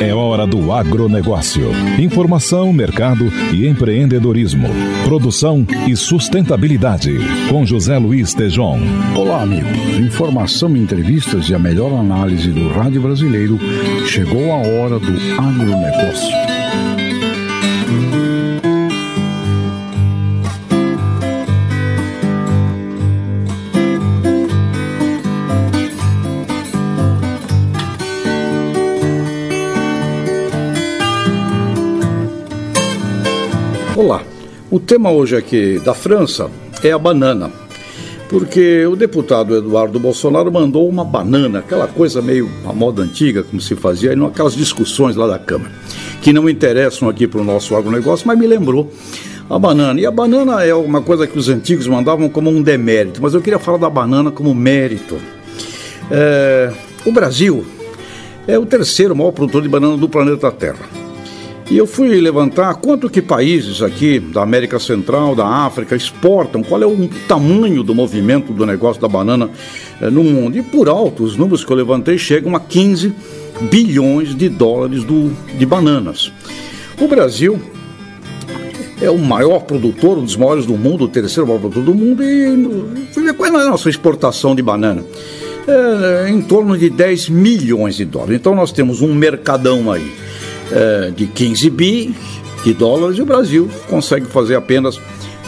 É hora do agronegócio. Informação, mercado e empreendedorismo. Produção e sustentabilidade. Com José Luiz Tejon. Olá, amigos. Informação, entrevistas e a melhor análise do rádio brasileiro. Chegou a hora do agronegócio. O tema hoje aqui da França é a banana, porque o deputado Eduardo Bolsonaro mandou uma banana, aquela coisa meio a moda antiga, como se fazia, aquelas discussões lá da Câmara, que não interessam aqui para o nosso agronegócio, mas me lembrou a banana. E a banana é uma coisa que os antigos mandavam como um demérito, mas eu queria falar da banana como mérito. É, o Brasil é o terceiro maior produtor de banana do planeta Terra. E eu fui levantar quanto que países aqui da América Central, da África, exportam, qual é o tamanho do movimento do negócio da banana eh, no mundo. E por alto, os números que eu levantei chegam a 15 bilhões de dólares do, de bananas. O Brasil é o maior produtor, um dos maiores do mundo, o terceiro maior produtor do mundo, e fui ver qual é a nossa exportação de banana. É, em torno de 10 milhões de dólares. Então nós temos um mercadão aí é, de 15 bi de dólares e o Brasil consegue fazer apenas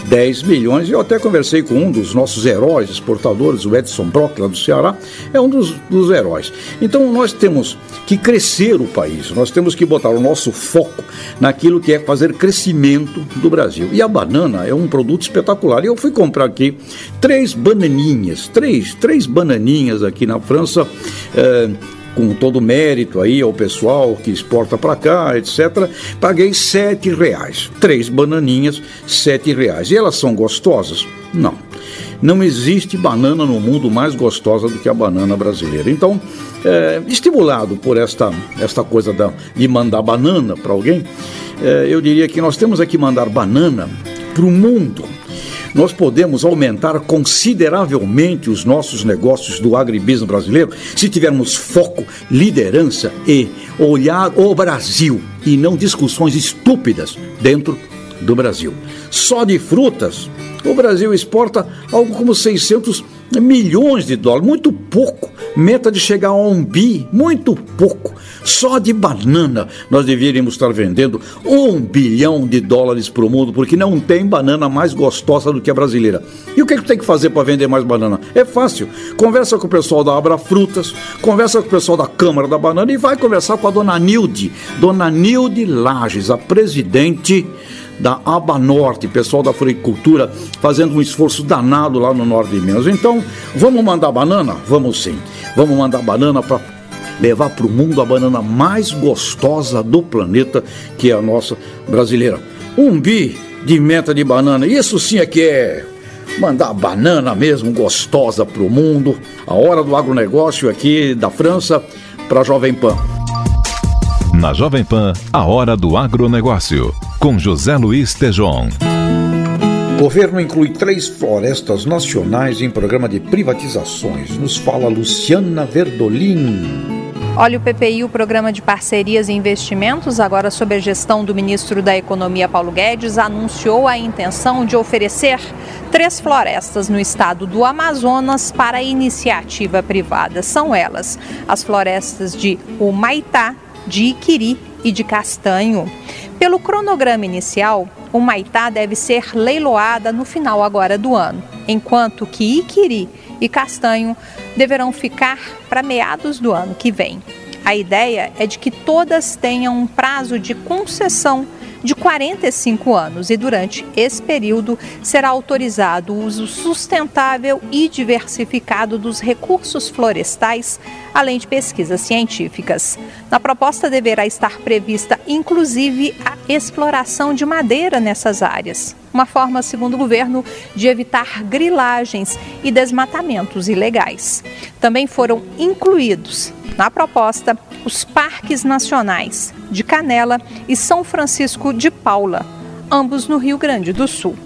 10 milhões. Eu até conversei com um dos nossos heróis exportadores, o Edson Brock, lá do Ceará, é um dos, dos heróis. Então nós temos que crescer o país, nós temos que botar o nosso foco naquilo que é fazer crescimento do Brasil. E a banana é um produto espetacular. E eu fui comprar aqui três bananinhas, três, três bananinhas aqui na França. É, com todo mérito aí ao pessoal que exporta para cá, etc. Paguei sete reais, três bananinhas, sete reais. E elas são gostosas? Não. Não existe banana no mundo mais gostosa do que a banana brasileira. Então, é, estimulado por esta, esta coisa da, de mandar banana para alguém, é, eu diria que nós temos aqui mandar banana para o mundo nós podemos aumentar consideravelmente os nossos negócios do agribusiness brasileiro se tivermos foco, liderança e olhar o Brasil e não discussões estúpidas dentro do Brasil. Só de frutas, o Brasil exporta algo como 600 milhões de dólares, muito pouco. Meta de chegar a um bi, muito pouco. Só de banana nós deveríamos estar vendendo um bilhão de dólares para o mundo, porque não tem banana mais gostosa do que a brasileira. E o que, é que tem que fazer para vender mais banana? É fácil. Conversa com o pessoal da Abra Frutas, conversa com o pessoal da Câmara da Banana e vai conversar com a dona Nilde, dona Nilde Lages, a presidente da Aba Norte, pessoal da floricultura fazendo um esforço danado lá no norte de Minas. Então, vamos mandar banana? Vamos sim. Vamos mandar banana para levar para o mundo a banana mais gostosa do planeta, que é a nossa brasileira. Um bi de menta de banana, isso sim é que é mandar banana mesmo gostosa para o mundo. A hora do agronegócio aqui da França para a Jovem Pan. Na Jovem Pan, a hora do agronegócio com José Luiz Tejon. Governo inclui três florestas nacionais em programa de privatizações. Nos fala Luciana Verdolin. Olha, o PPI, o Programa de Parcerias e Investimentos, agora sob a gestão do ministro da Economia Paulo Guedes, anunciou a intenção de oferecer três florestas no estado do Amazonas para iniciativa privada. São elas as florestas de Humaitá, de Iquiri e de Castanho. Pelo cronograma inicial, o Maitá deve ser leiloada no final agora do ano, enquanto que Iquiri e Castanho deverão ficar para meados do ano que vem. A ideia é de que todas tenham um prazo de concessão de 45 anos e durante esse período será autorizado o uso sustentável e diversificado dos recursos florestais além de pesquisas científicas. Na proposta deverá estar prevista, inclusive, a exploração de madeira nessas áreas. Uma forma, segundo o governo, de evitar grilagens e desmatamentos ilegais. Também foram incluídos na proposta os parques nacionais de Canela e São Francisco de Paula, ambos no Rio Grande do Sul.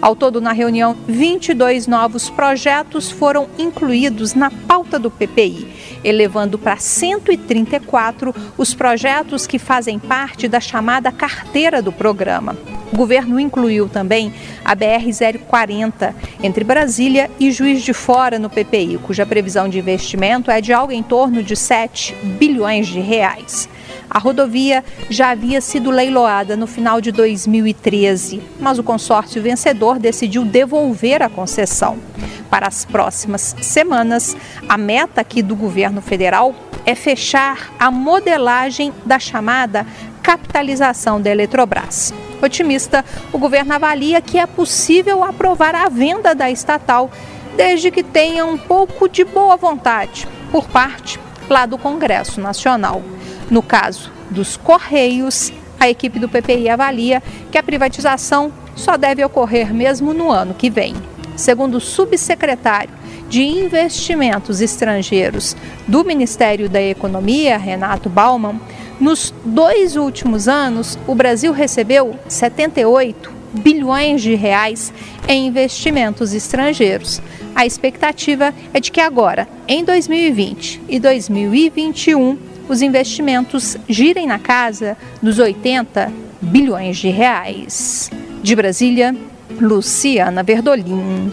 Ao todo, na reunião, 22 novos projetos foram incluídos na pauta do PPI, elevando para 134 os projetos que fazem parte da chamada carteira do programa. O governo incluiu também a BR-040 entre Brasília e Juiz de Fora no PPI, cuja previsão de investimento é de algo em torno de 7 bilhões de reais. A rodovia já havia sido leiloada no final de 2013, mas o consórcio vencedor decidiu devolver a concessão. Para as próximas semanas, a meta aqui do governo federal é fechar a modelagem da chamada capitalização da Eletrobras. Otimista, o governo avalia que é possível aprovar a venda da estatal, desde que tenha um pouco de boa vontade por parte lá do Congresso Nacional. No caso dos Correios, a equipe do PPI avalia que a privatização só deve ocorrer mesmo no ano que vem. Segundo o subsecretário de Investimentos Estrangeiros do Ministério da Economia, Renato Bauman, nos dois últimos anos o Brasil recebeu 78 bilhões de reais em investimentos estrangeiros. A expectativa é de que agora, em 2020 e 2021, os investimentos girem na casa dos 80 bilhões de reais. De Brasília, Luciana Verdolim.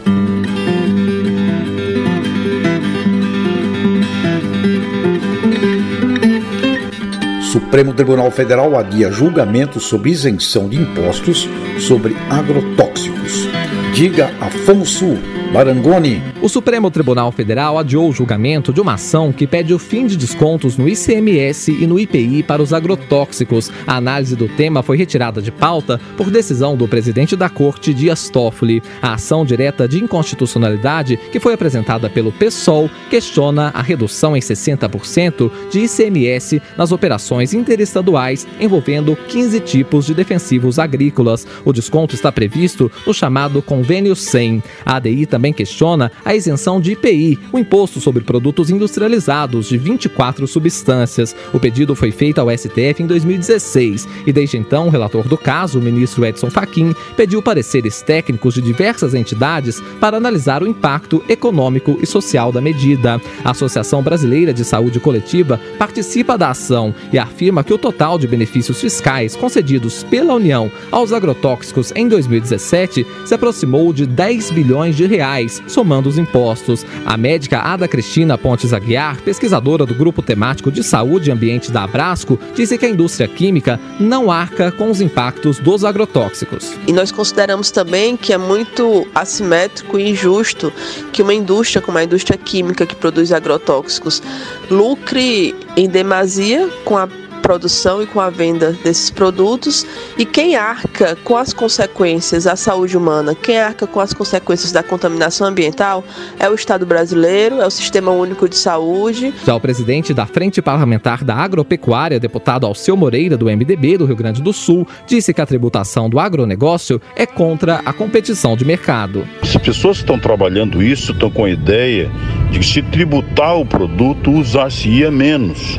Supremo Tribunal Federal adia julgamento sobre isenção de impostos sobre agrotóxicos. Diga Afonso Marangoni. O Supremo Tribunal Federal adiou o julgamento de uma ação que pede o fim de descontos no ICMS e no IPI para os agrotóxicos. A análise do tema foi retirada de pauta por decisão do presidente da Corte, Dias Toffoli. A ação direta de inconstitucionalidade, que foi apresentada pelo PSOL, questiona a redução em 60% de ICMS nas operações interestaduais envolvendo 15 tipos de defensivos agrícolas. O desconto está previsto no chamado Convênio 100. A ADI também também questiona a isenção de IPI, o imposto sobre produtos industrializados, de 24 substâncias. O pedido foi feito ao STF em 2016 e desde então o relator do caso, o ministro Edson Fachin, pediu pareceres técnicos de diversas entidades para analisar o impacto econômico e social da medida. A Associação Brasileira de Saúde Coletiva participa da ação e afirma que o total de benefícios fiscais concedidos pela União aos agrotóxicos em 2017 se aproximou de 10 bilhões de reais reais, somando os impostos. A médica Ada Cristina Pontes Aguiar, pesquisadora do Grupo Temático de Saúde e Ambiente da Abrasco, disse que a indústria química não arca com os impactos dos agrotóxicos. E nós consideramos também que é muito assimétrico e injusto que uma indústria como a indústria química que produz agrotóxicos lucre em demasia com a produção e com a venda desses produtos e quem arca com as consequências da saúde humana, quem arca com as consequências da contaminação ambiental é o Estado brasileiro, é o Sistema Único de Saúde. Já o presidente da Frente Parlamentar da Agropecuária, deputado Alceu Moreira, do MDB do Rio Grande do Sul, disse que a tributação do agronegócio é contra a competição de mercado. As pessoas que estão trabalhando isso estão com a ideia de que se tributar o produto, usar-se-ia menos.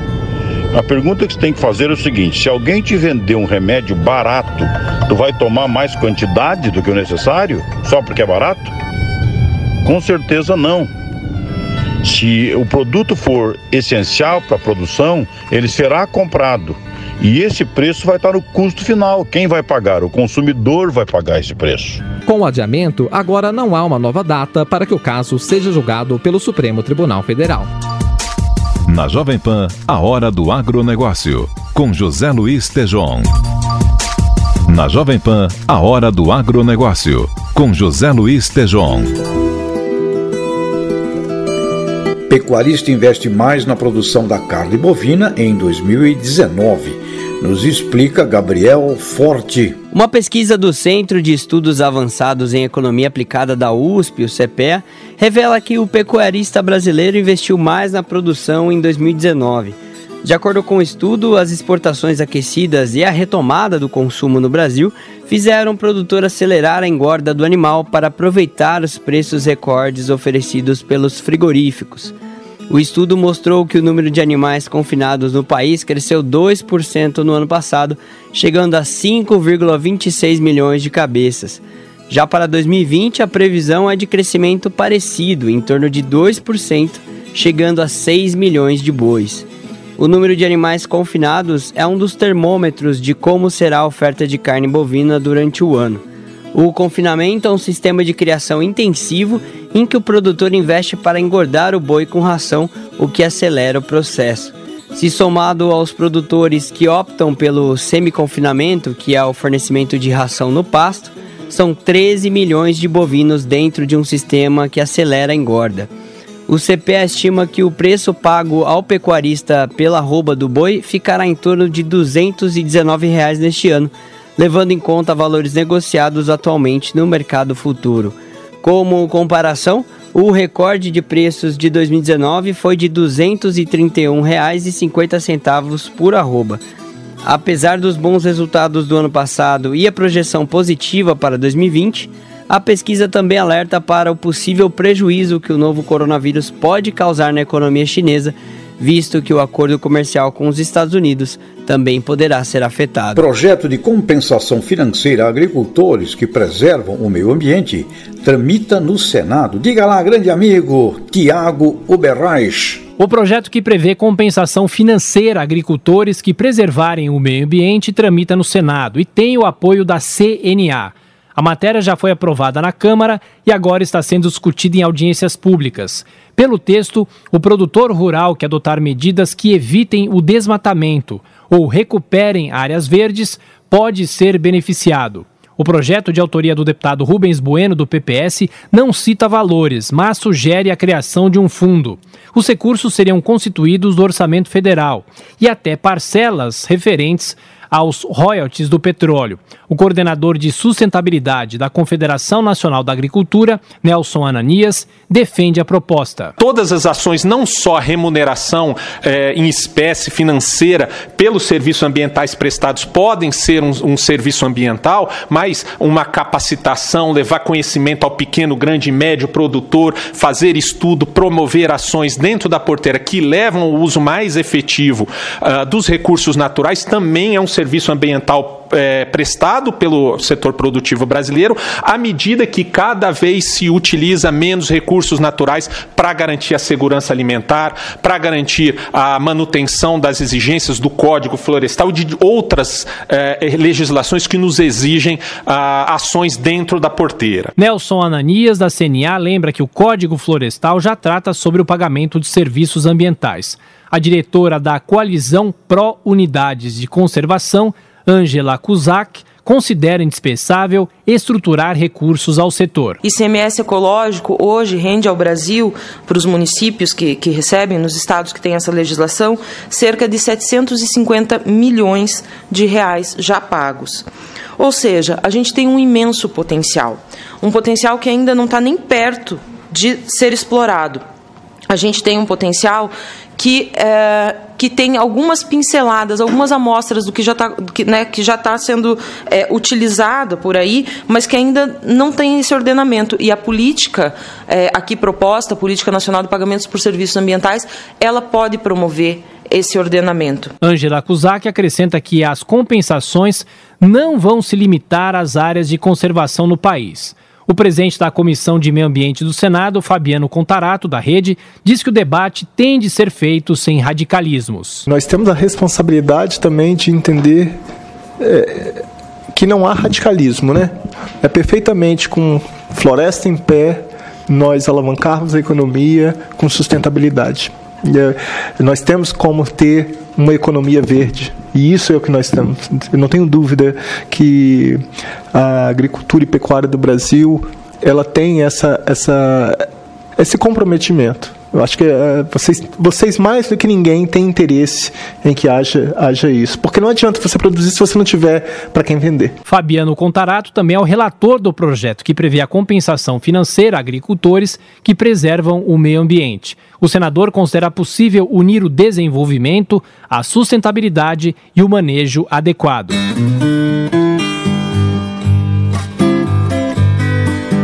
A pergunta que você tem que fazer é o seguinte: se alguém te vender um remédio barato, tu vai tomar mais quantidade do que o necessário só porque é barato? Com certeza não. Se o produto for essencial para a produção, ele será comprado. E esse preço vai estar no custo final. Quem vai pagar? O consumidor vai pagar esse preço. Com o adiamento, agora não há uma nova data para que o caso seja julgado pelo Supremo Tribunal Federal. Na Jovem Pan, a hora do agronegócio, com José Luiz Tejon. Na Jovem Pan, a hora do agronegócio, com José Luiz Tejon. Pecuarista investe mais na produção da carne bovina em 2019. Nos explica Gabriel Forte. Uma pesquisa do Centro de Estudos Avançados em Economia Aplicada da USP, o CPEA, revela que o pecuarista brasileiro investiu mais na produção em 2019. De acordo com o estudo, as exportações aquecidas e a retomada do consumo no Brasil fizeram o produtor acelerar a engorda do animal para aproveitar os preços recordes oferecidos pelos frigoríficos. O estudo mostrou que o número de animais confinados no país cresceu 2% no ano passado, chegando a 5,26 milhões de cabeças. Já para 2020, a previsão é de crescimento parecido, em torno de 2%, chegando a 6 milhões de bois. O número de animais confinados é um dos termômetros de como será a oferta de carne bovina durante o ano. O confinamento é um sistema de criação intensivo em que o produtor investe para engordar o boi com ração, o que acelera o processo. Se somado aos produtores que optam pelo semi-confinamento, que é o fornecimento de ração no pasto, são 13 milhões de bovinos dentro de um sistema que acelera a engorda. O CPE estima que o preço pago ao pecuarista pela rouba do boi ficará em torno de 219 reais neste ano, levando em conta valores negociados atualmente no mercado futuro. Como comparação, o recorde de preços de 2019 foi de R$ 231,50 por arroba. Apesar dos bons resultados do ano passado e a projeção positiva para 2020, a pesquisa também alerta para o possível prejuízo que o novo coronavírus pode causar na economia chinesa visto que o acordo comercial com os Estados Unidos também poderá ser afetado. Projeto de compensação financeira a agricultores que preservam o meio ambiente tramita no Senado. Diga lá, grande amigo Tiago Uberreich. O projeto que prevê compensação financeira a agricultores que preservarem o meio ambiente tramita no Senado e tem o apoio da CNA. A matéria já foi aprovada na Câmara e agora está sendo discutida em audiências públicas. Pelo texto, o produtor rural que adotar medidas que evitem o desmatamento ou recuperem áreas verdes pode ser beneficiado. O projeto de autoria do deputado Rubens Bueno, do PPS, não cita valores, mas sugere a criação de um fundo. Os recursos seriam constituídos do orçamento federal e até parcelas referentes aos royalties do petróleo. O coordenador de sustentabilidade da Confederação Nacional da Agricultura, Nelson Ananias, defende a proposta. Todas as ações, não só a remuneração eh, em espécie financeira pelos serviços ambientais prestados, podem ser um, um serviço ambiental, mas uma capacitação, levar conhecimento ao pequeno, grande e médio produtor, fazer estudo, promover ações dentro da porteira que levam ao uso mais efetivo uh, dos recursos naturais também é um serviço ambiental é, prestado pelo setor produtivo brasileiro, à medida que cada vez se utiliza menos recursos naturais para garantir a segurança alimentar, para garantir a manutenção das exigências do Código Florestal e de outras é, legislações que nos exigem a, ações dentro da porteira. Nelson Ananias, da CNA, lembra que o Código Florestal já trata sobre o pagamento de serviços ambientais. A diretora da Coalizão Pró Unidades de Conservação Angela Kuzak, considera indispensável estruturar recursos ao setor. ICMS ecológico hoje rende ao Brasil, para os municípios que, que recebem, nos estados que têm essa legislação, cerca de 750 milhões de reais já pagos. Ou seja, a gente tem um imenso potencial, um potencial que ainda não está nem perto de ser explorado. A gente tem um potencial que, é, que tem algumas pinceladas, algumas amostras do que já está que, né, que já tá sendo é, utilizado por aí, mas que ainda não tem esse ordenamento. E a política é, aqui proposta, a Política Nacional de Pagamentos por Serviços Ambientais, ela pode promover esse ordenamento. Angela Kuzak acrescenta que as compensações não vão se limitar às áreas de conservação no país. O presidente da Comissão de Meio Ambiente do Senado, Fabiano Contarato, da Rede, diz que o debate tem de ser feito sem radicalismos. Nós temos a responsabilidade também de entender é, que não há radicalismo, né? É perfeitamente com floresta em pé nós alavancarmos a economia com sustentabilidade. É, nós temos como ter uma economia verde. E isso é o que nós temos. Eu não tenho dúvida que a agricultura e pecuária do Brasil ela tem essa, essa, esse comprometimento Eu acho que uh, vocês, vocês mais do que ninguém têm interesse em que haja, haja isso. Porque não adianta você produzir se você não tiver para quem vender. Fabiano Contarato também é o relator do projeto que prevê a compensação financeira a agricultores que preservam o meio ambiente. O senador considera possível unir o desenvolvimento, a sustentabilidade e o manejo adequado.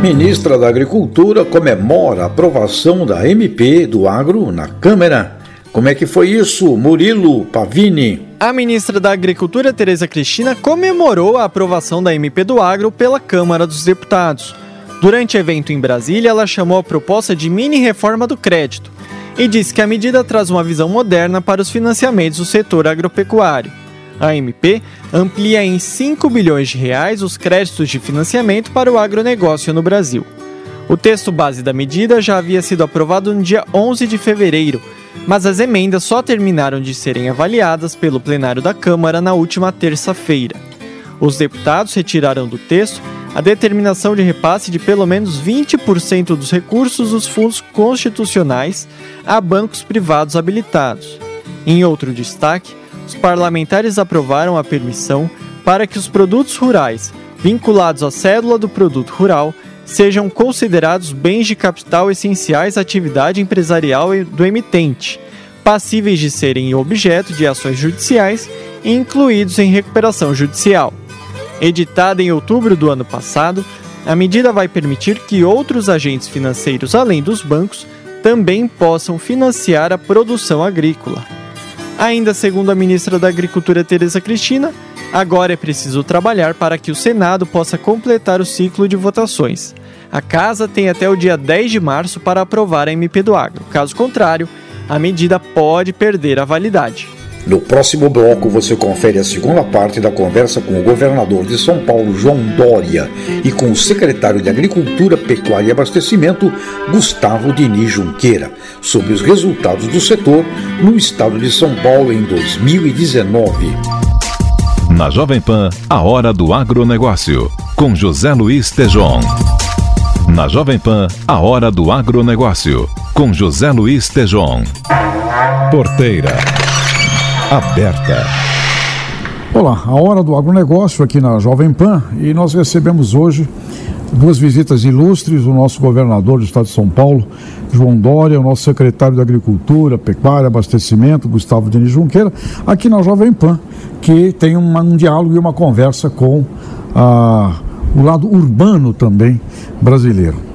Ministra da Agricultura comemora a aprovação da MP do agro na Câmara. Como é que foi isso, Murilo Pavini? A ministra da Agricultura, Tereza Cristina, comemorou a aprovação da MP do agro pela Câmara dos Deputados. Durante evento em Brasília, ela chamou a proposta de mini reforma do crédito e disse que a medida traz uma visão moderna para os financiamentos do setor agropecuário. A MP amplia em 5 bilhões de reais os créditos de financiamento para o agronegócio no Brasil. O texto base da medida já havia sido aprovado no dia 11 de fevereiro, mas as emendas só terminaram de serem avaliadas pelo plenário da Câmara na última terça-feira. Os deputados retiraram do texto a determinação de repasse de pelo menos 20% dos recursos dos fundos constitucionais a bancos privados habilitados. Em outro destaque, os parlamentares aprovaram a permissão para que os produtos rurais vinculados à cédula do produto rural sejam considerados bens de capital essenciais à atividade empresarial do emitente, passíveis de serem objeto de ações judiciais e incluídos em recuperação judicial. Editada em outubro do ano passado, a medida vai permitir que outros agentes financeiros além dos bancos também possam financiar a produção agrícola. Ainda segundo a ministra da Agricultura Tereza Cristina, agora é preciso trabalhar para que o Senado possa completar o ciclo de votações. A casa tem até o dia 10 de março para aprovar a MP do Agro. Caso contrário, a medida pode perder a validade. No próximo bloco, você confere a segunda parte da conversa com o governador de São Paulo, João Dória, e com o secretário de Agricultura, Pecuária e Abastecimento, Gustavo Diniz Junqueira, sobre os resultados do setor no estado de São Paulo em 2019. Na Jovem Pan, a hora do agronegócio, com José Luiz Tejon. Na Jovem Pan, a hora do agronegócio, com José Luiz Tejon. Porteira aberta. Olá, a hora do agronegócio aqui na Jovem Pan e nós recebemos hoje duas visitas ilustres, o nosso governador do estado de São Paulo, João Dória, o nosso secretário de Agricultura, Pecuária, Abastecimento, Gustavo Denis Junqueira, aqui na Jovem Pan, que tem um diálogo e uma conversa com ah, o lado urbano também brasileiro.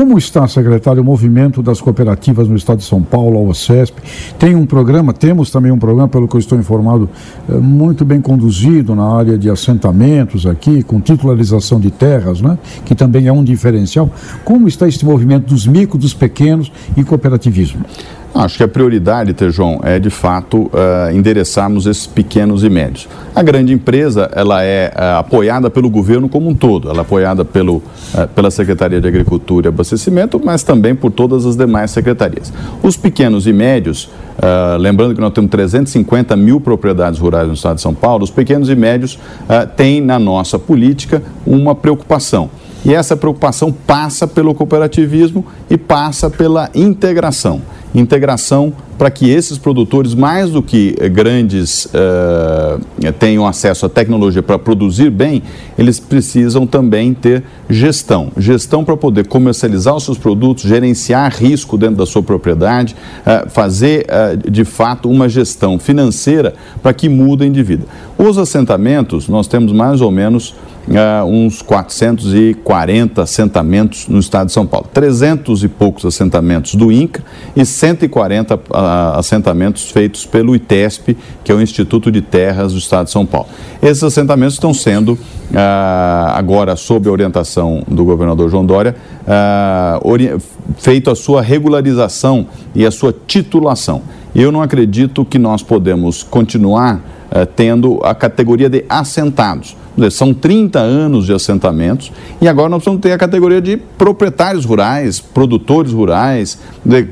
Como está, secretário, o movimento das cooperativas no estado de São Paulo, a OCESP? Tem um programa, temos também um programa, pelo que eu estou informado, eh, muito bem conduzido na área de assentamentos aqui, com titularização de terras, né? que também é um diferencial. Como está esse movimento dos micros, dos pequenos e cooperativismo? Acho que a prioridade, Tejon, é de fato uh, endereçarmos esses pequenos e médios. A grande empresa, ela é uh, apoiada pelo governo como um todo, ela é apoiada pelo, uh, pela Secretaria de Agricultura e Abastecimento, mas também por todas as demais secretarias. Os pequenos e médios, lembrando que nós temos 350 mil propriedades rurais no estado de São Paulo, os pequenos e médios têm na nossa política uma preocupação. E essa preocupação passa pelo cooperativismo e passa pela integração integração para que esses produtores, mais do que eh, grandes, uh, tenham acesso à tecnologia para produzir bem, eles precisam também ter gestão. Gestão para poder comercializar os seus produtos, gerenciar risco dentro da sua propriedade, uh, fazer uh, de fato uma gestão financeira para que mudem de vida. Os assentamentos, nós temos mais ou menos uh, uns 440 assentamentos no estado de São Paulo. 300 e poucos assentamentos do INCA e 140 uh, assentamentos feitos pelo ITESP, que é o Instituto de Terras do estado de São Paulo. Esses assentamentos estão sendo, uh, agora sob a orientação do governador João Dória, feito a sua regularização e a sua titulação. Eu não acredito que nós podemos continuar tendo a categoria de assentados são 30 anos de assentamentos e agora nós precisamos ter a categoria de proprietários rurais, produtores rurais, de,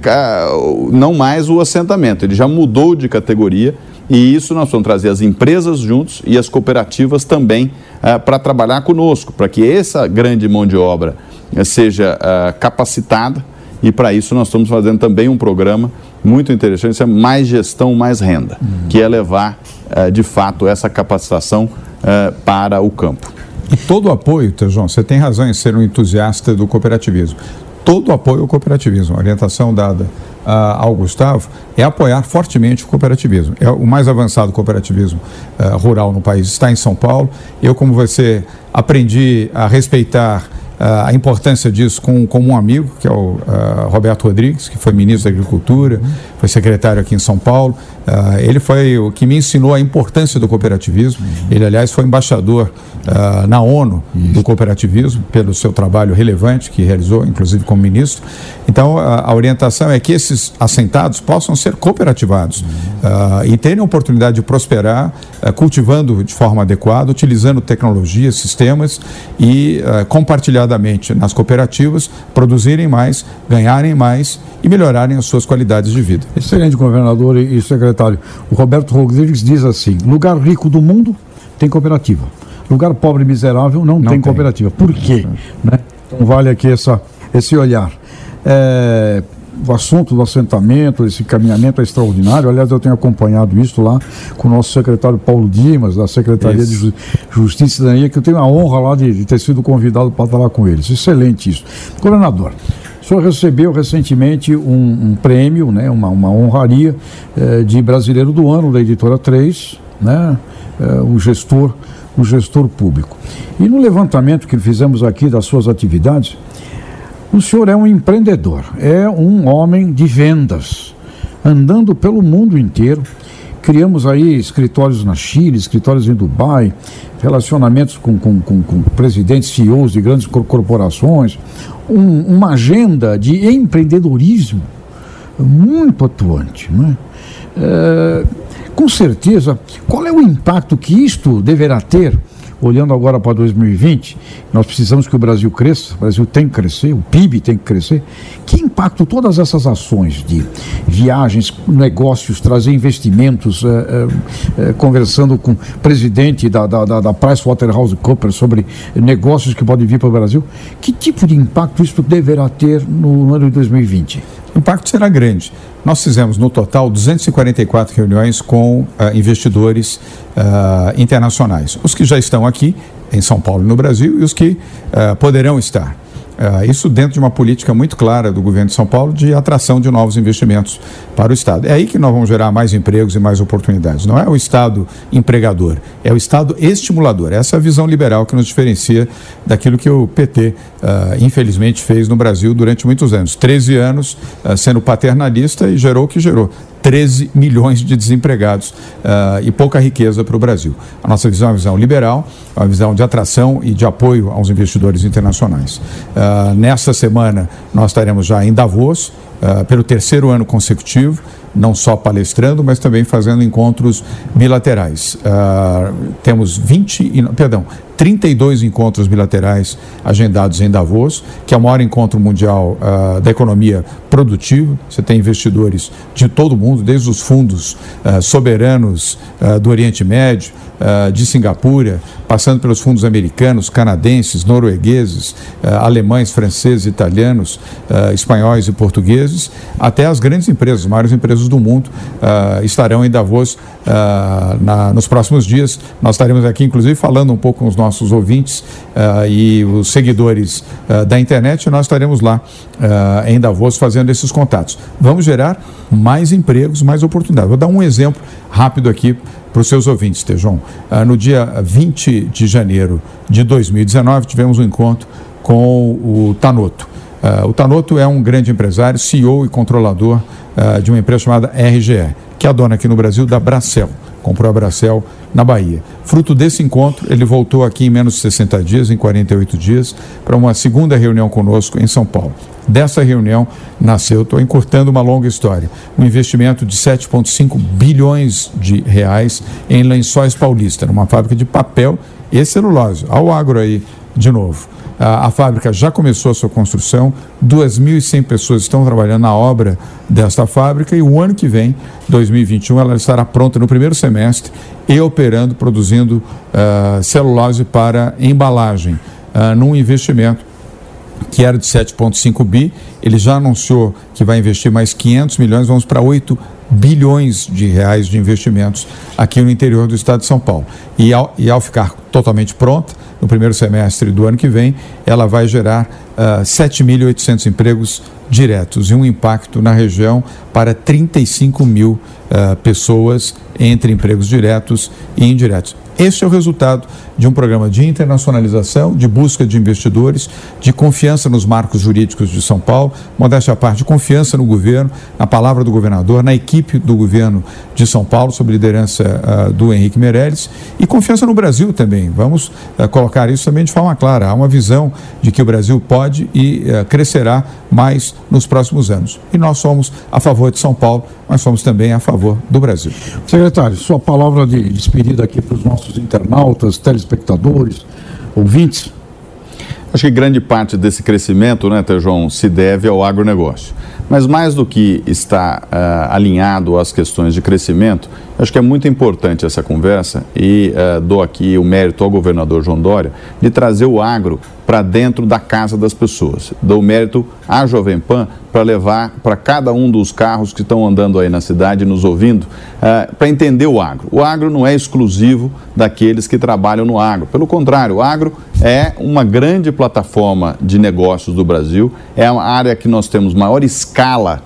não mais o assentamento. Ele já mudou de categoria e isso nós vamos trazer as empresas juntos e as cooperativas também uh, para trabalhar conosco, para que essa grande mão de obra uh, seja uh, capacitada E para isso nós estamos fazendo também um programa muito interessante, é mais gestão, mais renda, uhum. que é levar de fato essa capacitação uh, para o campo. E todo apoio, Tejon, você tem razão em ser um entusiasta do cooperativismo. Todo apoio ao cooperativismo, a orientação dada uh, ao Gustavo é apoiar fortemente o cooperativismo. É o mais avançado cooperativismo uh, rural no país está em São Paulo. Eu, como você, aprendi a respeitar a importância disso com, com um amigo, que é o uh, Roberto Rodrigues, que foi ministro da Agricultura, foi secretário aqui em São Paulo. Uh, ele foi o que me ensinou a importância do cooperativismo. Ele, aliás, foi embaixador na ONU do cooperativismo, pelo seu trabalho relevante que realizou, inclusive como ministro. Então, a, a orientação é que esses assentados possam ser cooperativados e terem a oportunidade de prosperar cultivando de forma adequada, utilizando tecnologias, sistemas e compartilhar nas cooperativas, produzirem mais, ganharem mais e melhorarem as suas qualidades de vida. Excelente, governador e secretário. O Roberto Rodrigues diz assim: lugar rico do mundo tem cooperativa. Lugar pobre e miserável não, não tem, tem, cooperativa. Por quê? Né? Então vale aqui essa, esse olhar. É, o assunto do assentamento, esse caminhamento é extraordinário. Aliás, eu tenho acompanhado isso lá com o nosso secretário Paulo Dimas, da Secretaria isso. de Justiça e Cidadania, que eu tenho a honra lá de, de ter sido convidado para estar lá com eles. Excelente isso. Governador, o senhor recebeu recentemente um, um prêmio, né, uma, uma honraria eh, de brasileiro do ano da editora 3, né, eh, o gestor o gestor público. E no levantamento que fizemos aqui das suas atividades, o senhor é um empreendedor, é um homem de vendas, andando pelo mundo inteiro. Criamos aí escritórios na Chile, escritórios em Dubai, relacionamentos com, com, com, com presidentes, CEOs de grandes corporações, um, uma agenda de empreendedorismo muito atuante. Não é? É, com certeza, qual é o impacto que isto deverá ter olhando agora para 2020, nós precisamos que o Brasil cresça, o Brasil tem que crescer, o PIB tem que crescer. Que impacto todas essas ações de viagens, negócios, trazer investimentos, é, é, conversando com o presidente da, da, da, da PricewaterhouseCoopers sobre negócios que podem vir para o Brasil, que tipo de impacto isso deverá ter no ano de 2020? O impacto será grande. Nós fizemos no total 244 reuniões com uh, investidores uh, internacionais, os que já estão aqui em São Paulo e no Brasil e os que uh, poderão estar. Uh, isso dentro de uma política muito clara do governo de São Paulo de atração de novos investimentos para o Estado. É aí que nós vamos gerar mais empregos e mais oportunidades. Não é o Estado empregador, é o Estado estimulador. Essa é a visão liberal que nos diferencia daquilo que o PT, uh, ah, infelizmente, fez no Brasil durante muitos anos. 13 anos uh, sendo paternalista e gerou o que gerou. 13 milhões de desempregados uh, e pouca riqueza para o Brasil. A nossa visão é uma visão liberal, uma visão de atração e de apoio aos investidores internacionais. Uh, nesta semana, nós estaremos já em Davos, uh, pelo terceiro ano consecutivo, não só palestrando, mas também fazendo encontros bilaterais. Uh, temos 20, perdão, 32 encontros bilaterais agendados em Davos, que é o maior encontro mundial uh, da economia produtiva. Você tem investidores de todo o mundo, desde os fundos uh, soberanos do Oriente Médio, de Singapura, passando pelos fundos americanos, canadenses, noruegueses, alemães, franceses, italianos, espanhóis e portugueses, até as grandes empresas, as maiores empresas do mundo uh, estarão em Davos na, nos próximos dias. Nós estaremos aqui, inclusive, falando um pouco com os nossos ouvintes e os seguidores da internet. Nós estaremos lá em Davos fazendo esses contatos. Vamos gerar mais empregos, mais oportunidades. Vou dar um exemplo rápido aqui para os seus ouvintes, Tejon. no dia 20 de janeiro de 2019, tivemos um encontro com o Tanoto. Uh, o Tanoto é um grande empresário, CEO e controlador uh, de uma empresa chamada RGE, que é a dona aqui no Brasil da Bracel. Comprou a Bracel na Bahia. Fruto desse encontro, ele voltou aqui em menos de 60 dias, em 48 dias, para uma segunda reunião conosco em São Paulo. Dessa reunião nasceu, estou encurtando uma longa história, um investimento de 7,5 bilhões de reais em Lençóis Paulista, numa fábrica de papel e celulose. Ao agro aí, de novo. A, fábrica já começou a sua construção, 2.100 pessoas estão trabalhando na obra desta fábrica e o ano que vem, 2021, ela estará pronta no primeiro semestre e operando, produzindo uh, celulose para embalagem, uh, num investimento que era de 7,5 bi, ele já anunciou que vai investir mais 500 milhões, vamos para 8 bilhões de reais de investimentos aqui no interior do estado de São Paulo. E ao, e ao ficar totalmente pronta, no primeiro semestre do ano que vem, ela vai gerar uh, ah, 7.800 empregos diretos e um impacto na região para 35 mil uh, pessoas entre empregos diretos e indiretos. Este é o resultado de um programa de internacionalização, de busca de investidores, de confiança nos marcos jurídicos de São Paulo, modéstia à parte, de confiança no governo, na palavra do governador, na equipe do governo de São Paulo, sob liderança uh, do Henrique Meirelles, e confiança no Brasil também. Vamos uh, colocar isso também de forma clara. Há uma visão de que o Brasil pode e uh, crescerá mais nos próximos anos. E nós somos a favor de São Paulo, mas somos também a favor do Brasil. Secretário, sua palavra de despedida aqui para os nossos internautas, telespectadores, ouvintes. Acho que grande parte desse crescimento, né, Tejão, se deve ao agronegócio. Mas mais do que estar uh, alinhado às questões de crescimento, acho que é muito importante essa conversa e uh, dou aqui o mérito ao governador João Dória de trazer o agro para dentro da casa das pessoas. Dou mérito à Jovem Pan para levar para cada um dos carros que estão andando aí na cidade, nos ouvindo, uh, para entender o agro. O agro não é exclusivo daqueles que trabalham no agro. Pelo contrário, o agro é uma grande plataforma de negócios do Brasil, é uma área que nós temos maior escala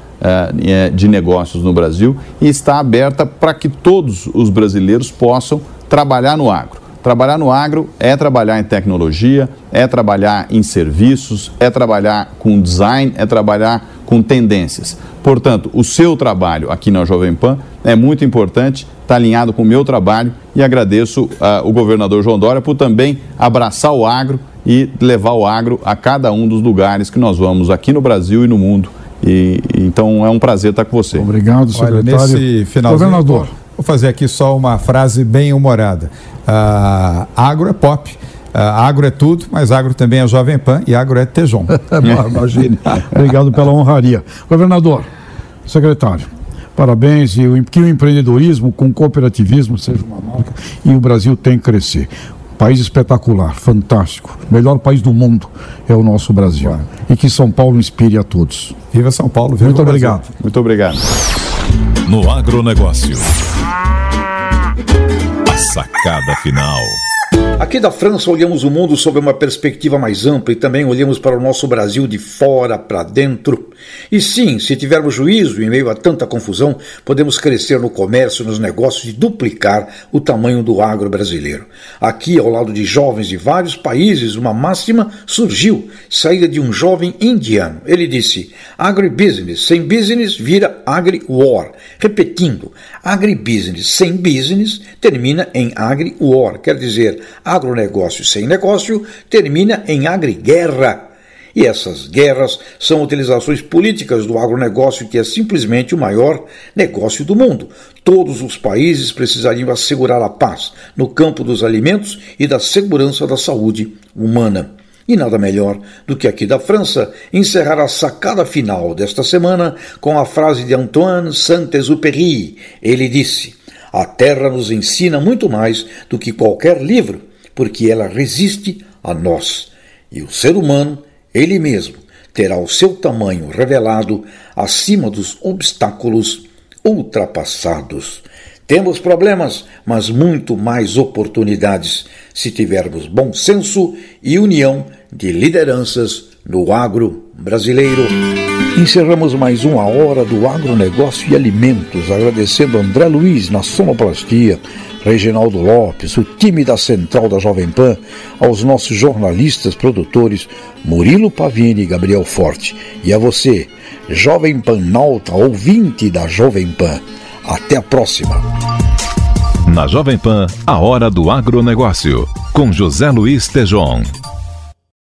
de negócios no Brasil e está aberta para que todos os brasileiros possam trabalhar no agro. Trabalhar no agro é trabalhar em tecnologia, é trabalhar em serviços, é trabalhar com design, é trabalhar com tendências. Portanto, o seu trabalho aqui na Jovem Pan é muito importante, está alinhado com o meu trabalho e agradeço uh, o governador João Dória por também abraçar o agro e levar o agro a cada um dos lugares que nós vamos aqui no Brasil e no mundo. E, então é um prazer estar com você. Obrigado, secretário. Olha, nesse final, governador. Vou fazer aqui só uma frase bem humorada. Uh, agro é pop. Uh, agro é tudo, mas agro também é Jovem Pan e agro é Tejon. Imagine. Obrigado pela honraria. Governador, secretário, parabéns e que o empreendedorismo com cooperativismo seja uma marca e o Brasil tem que crescer. País espetacular, fantástico, melhor país do mundo é o nosso Brasil. Claro. E que São Paulo inspire a todos. Viva São Paulo, viva Muito obrigado. Muito obrigado. No agronegócio. A sacada final. Aqui da França olhamos o mundo sob uma perspectiva mais ampla e também olhamos para o nosso Brasil de fora para dentro. E sim, se tivermos juízo em meio a tanta confusão, podemos crescer no comércio, nos negócios e duplicar o tamanho do agro brasileiro. Aqui, ao lado de jovens de vários países, uma máxima surgiu, saída de um jovem indiano. Ele disse: agribusiness sem business vira agri-war. Repetindo, agribusiness sem business termina em agri-war, quer dizer, agronegócio sem negócio termina em agriguerra. E essas guerras são utilizações políticas do agronegócio, que é simplesmente o maior negócio do mundo. Todos os países precisariam assegurar a paz no campo dos alimentos e da segurança da saúde humana. E nada melhor do que aqui da França encerrar a sacada final desta semana com a frase de Antoine Saint-Exupéry. Ele disse: A terra nos ensina muito mais do que qualquer livro porque ela resiste a nós. E o ser humano, ele mesmo, terá o seu tamanho revelado acima dos obstáculos ultrapassados. Temos problemas, mas muito mais oportunidades se tivermos bom senso e união de lideranças no agro brasileiro. Encerramos mais uma hora do agronegócio e alimentos, agradecendo André Luiz na sonoplastia, Reginaldo Lopes, o time da Central da Jovem Pan, aos nossos jornalistas, produtores Murilo Pavini e Gabriel Forte, e a você, Jovem Pan Nauta, ouvinte da Jovem Pan. Até a próxima. Na Jovem Pan, a hora do agronegócio, com José Luiz Tejon.